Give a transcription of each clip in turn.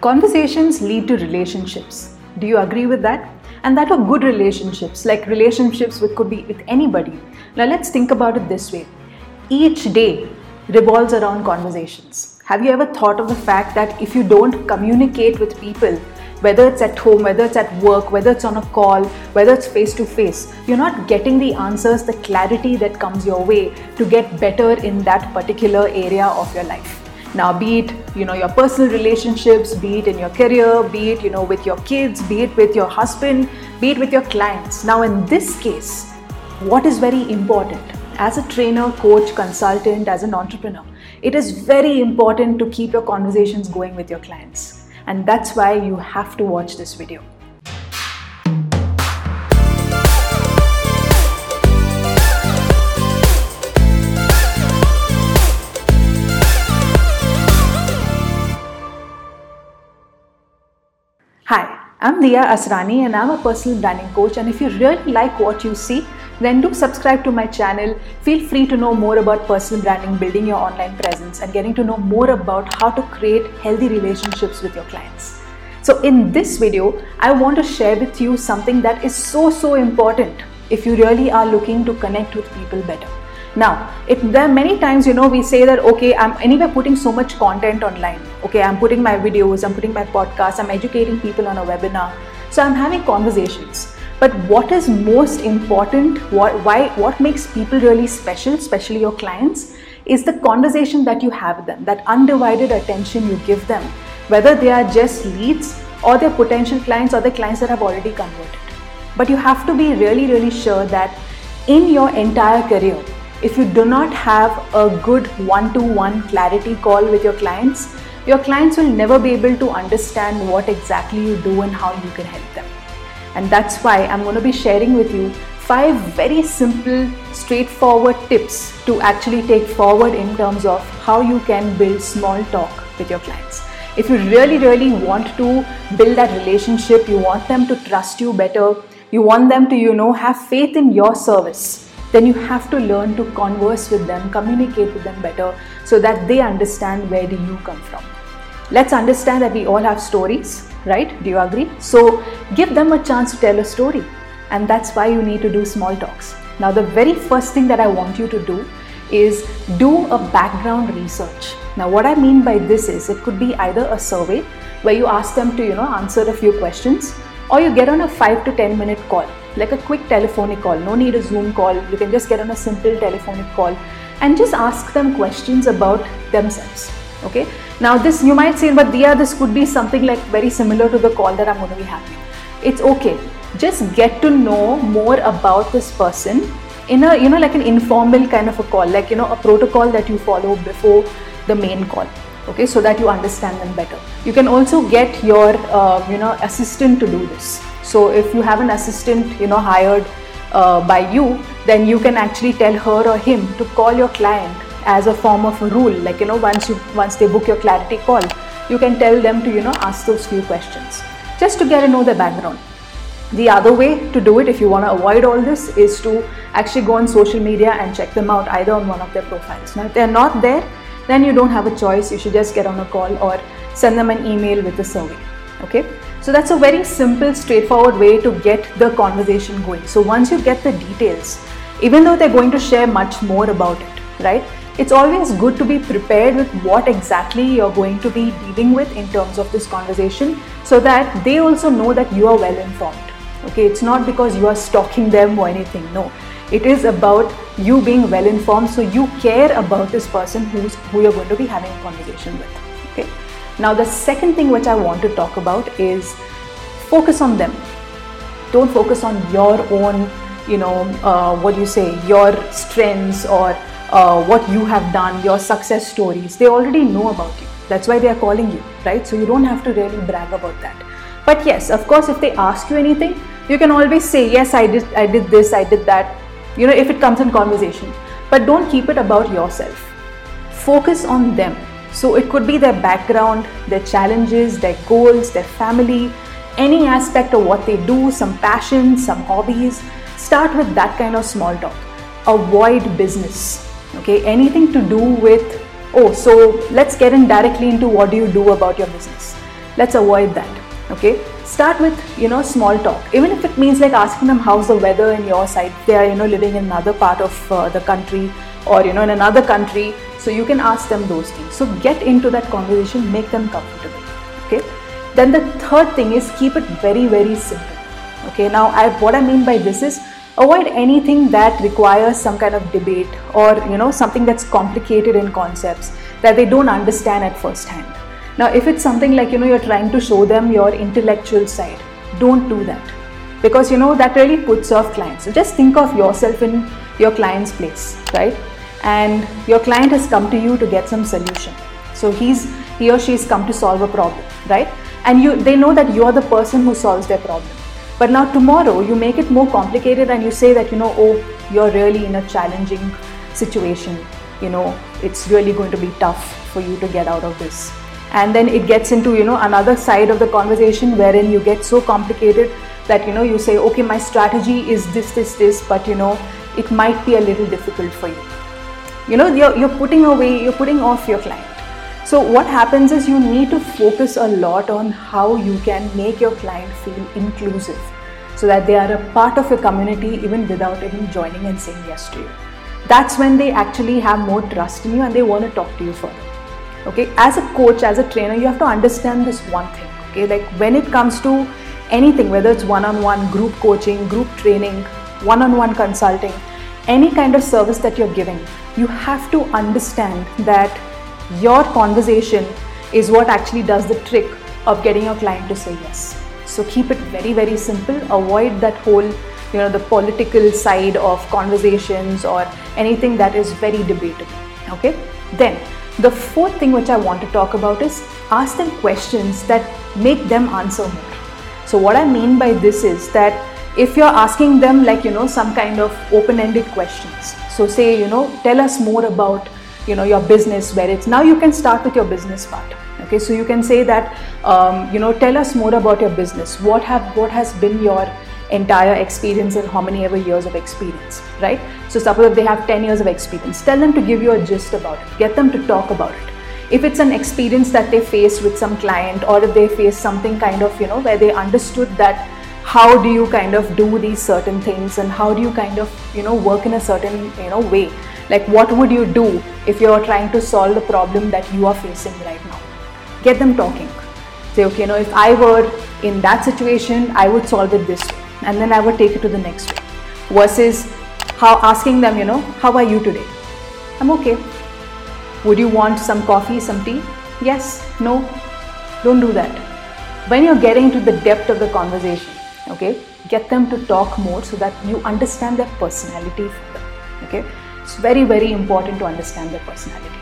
Conversations lead to relationships. Do you agree with that? And that are good relationships, like relationships with could be with anybody. Now let's think about it this way. Each day revolves around conversations. Have you ever thought of the fact that if you don't communicate with people, whether it's at home, whether it's at work, whether it's on a call, whether it's face to face, you're not getting the answers, the clarity that comes your way to get better in that particular area of your life now be it you know your personal relationships be it in your career be it you know with your kids be it with your husband be it with your clients. Now in this case what is very important as a trainer coach consultant as an entrepreneur it is very important to keep your conversations going with your clients. And that's why you have to watch this video Hi, I'm Diya Asrani and I'm a personal branding coach. And if you really like what you see, then do subscribe to my channel. Feel free to know more about personal branding, building your online presence, and getting to know more about how to create healthy relationships with your clients. So, in this video, I want to share with you something that is so, so important if you really are looking to connect with people better. Now, if there are many times, you know, we say that, okay, I'm anyway putting so much content online. Okay, I'm putting my videos, I'm putting my podcast, I'm educating people on a webinar. So I'm having conversations. But what is most important, what, why, what makes people really special, especially your clients, is the conversation that you have with them, that undivided attention you give them, whether they are just leads or they're potential clients or the clients that have already converted. But you have to be really, really sure that in your entire career, if you do not have a good one to one clarity call with your clients, your clients will never be able to understand what exactly you do and how you can help them. And that's why I'm going to be sharing with you five very simple, straightforward tips to actually take forward in terms of how you can build small talk with your clients. If you really, really want to build that relationship, you want them to trust you better, you want them to, you know, have faith in your service then you have to learn to converse with them, communicate with them better so that they understand where do you come from. Let's understand that we all have stories, right? Do you agree? So give them a chance to tell a story. And that's why you need to do small talks. Now, the very first thing that I want you to do is do a background research. Now, what I mean by this is it could be either a survey where you ask them to, you know, answer a few questions, or you get on a 5 to 10 minute call like a quick telephonic call. No need a Zoom call. You can just get on a simple telephonic call and just ask them questions about themselves. Okay. Now this you might say, but Diya, this could be something like very similar to the call that I'm going to be having. It's okay. Just get to know more about this person in a you know like an informal kind of a call, like you know a protocol that you follow before the main call okay so that you understand them better you can also get your uh, you know assistant to do this so if you have an assistant, you know, hired uh, by you, then you can actually tell her or him to call your client as a form of a rule. Like you know, once you once they book your clarity call, you can tell them to you know ask those few questions just to get to know the background. The other way to do it, if you want to avoid all this, is to actually go on social media and check them out either on one of their profiles. Now, if they're not there, then you don't have a choice. You should just get on a call or send them an email with a survey. Okay. So that's a very simple, straightforward way to get the conversation going. So once you get the details, even though they're going to share much more about it, right? It's always good to be prepared with what exactly you're going to be dealing with in terms of this conversation so that they also know that you are well informed. Okay, it's not because you are stalking them or anything. No, it is about you being well informed so you care about this person who's who you're going to be having a conversation with. Now, the second thing which I want to talk about is focus on them. Don't focus on your own, you know, uh, what do you say, your strengths or uh, what you have done, your success stories. They already know about you. That's why they are calling you, right? So you don't have to really brag about that. But yes, of course, if they ask you anything, you can always say, yes, I did, I did this, I did that. You know, if it comes in conversation. But don't keep it about yourself. Focus on them so it could be their background, their challenges, their goals, their family, any aspect of what they do, some passions, some hobbies. Start with that kind of small talk. Avoid business. Okay, anything to do with, oh, so let's get in directly into what do you do about your business. let's avoid that okay start with you know small talk even if it means like asking them how's the weather in your side they are you know living in another part of uh, the country or you know in another country so you can ask them those things. So get into that conversation make them comfortable okay? Then the third thing is keep it very very simple okay? Now I, what i mean by this is avoid anything that requires some kind of debate or you know something that's complicated in concepts that they don't understand at first hand. Now, if it's something like you know you're trying to show them your intellectual side, don't do that. Because you know that really puts off clients. So just think of yourself in your client's place, right? And your client has come to you to get some solution. So he's he or she's come to solve a problem, right? And you they know that you're the person who solves their problem. But now tomorrow you make it more complicated and you say that you know oh you're really in a challenging situation. You know it's really going to be tough for you to get out of this and then it gets into you know another side of the conversation wherein you get so complicated that you know you say okay my strategy is this this this but you know it might be a little difficult for you you know you're, you're putting away you're putting off your client. So what happens is you need to focus a lot on how you can make your client feel inclusive so that they are a part of your community even without even joining and saying yes to you. That's when they actually have more trust in you and they want to talk to you further. Okay? As a coach as a trainer you have to understand this one thing. Okay? Like when it comes to anything whether it's one-on-one group coaching group training one-on-one consulting any kind of service that you're giving you have to understand that your conversation is what actually does the trick of getting your client to say yes. So keep it very very simple. Avoid that whole you know the political side of conversations or anything that is very debatable okay? Then the fourth thing which I want to talk about is ask them questions that make them answer more. So, what I mean by this is that if you're asking them, like, you know, some kind of open ended questions, so say, you know, tell us more about you know your business where it's now you can start with your business part okay so you can say that um, you know tell us more about your business what have what has been your entire experience and how many ever years of experience, right? So suppose if they have 10 years of experience, tell them to give you a gist about it, get them to talk about it. If it's an experience that they faced with some client or if they face something kind of, you know, where they understood that how do you kind of do these certain things and how do you kind of, you know, work in a certain, you know, way. Like what would you do if you're trying to solve the problem that you are facing right now? Get them talking. Say, okay, you know, if I were in that situation, I would solve it this way and then I would take it to the next way. Versus how asking them, you know, how are you today? I'm okay. Would you want some coffee, some tea? Yes, no, don't do that. When you're getting to the depth of the conversation, okay, get them to talk more so that you understand their personality. Okay, it's very, very important to understand their personality.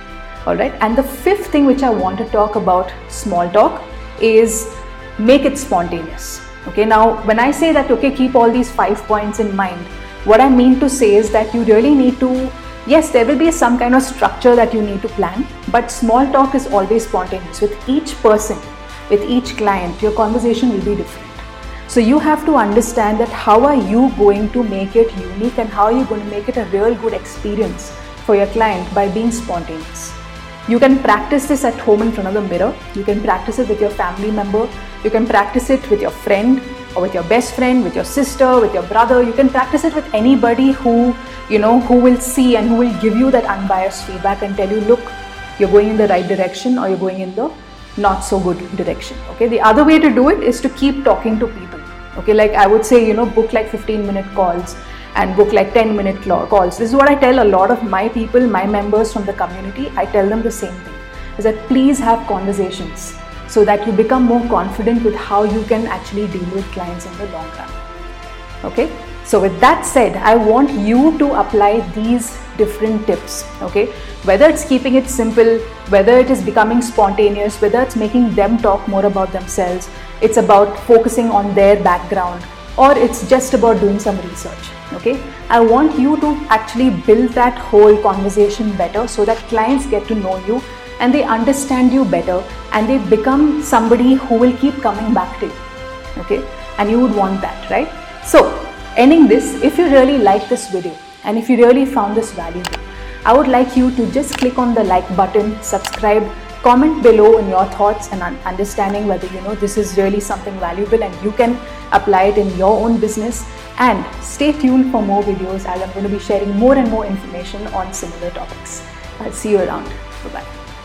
All right, and the fifth thing which I want to talk about small talk is make it spontaneous. Okay? Now when i say that okay keep all these five points in mind what i mean to say is that you really need to yes there will be some kind of structure that you need to plan but small talk is always spontaneous. With each person with each client your conversation will be different so you have to understand that how are you going to make it unique and how are you going to make it a real good experience for your client by being spontaneous you can practice this at home in front of the mirror. You can practice it with your family member. You can practice it with your friend or with your best friend, with your sister, with your brother. You can practice it with anybody who, you know, who will see and who will give you that unbiased feedback and tell you, look, you're going in the right direction or you're going in the not so good direction. Okay. The other way to do it is to keep talking to people. Okay. Like I would say, you know, book like 15 minute calls and book like 10 minute calls. This is what I tell a lot of my people, my members from the community. I tell them the same thing is that please have conversations so that you become more confident with how you can actually deal with clients in the long run. Okay, so with that said, I want you to apply these different tips. Okay, whether it's keeping it simple, whether it is becoming spontaneous, whether it's making them talk more about themselves, it's about focusing on their background, or it's just about doing some research okay? I want you to actually build that whole conversation better so that clients get to know you and they understand you better and they become somebody who will keep coming back to you okay? And you would want that right? So ending this if you really like this video and if you really found this valuable i would like you to just click on the like button subscribe comment below in your thoughts and understanding whether you know this is really something valuable and you can apply it in your own business. And stay tuned for more videos as i'm going to be sharing more and more information on similar topics. I'll see you around. Bye bye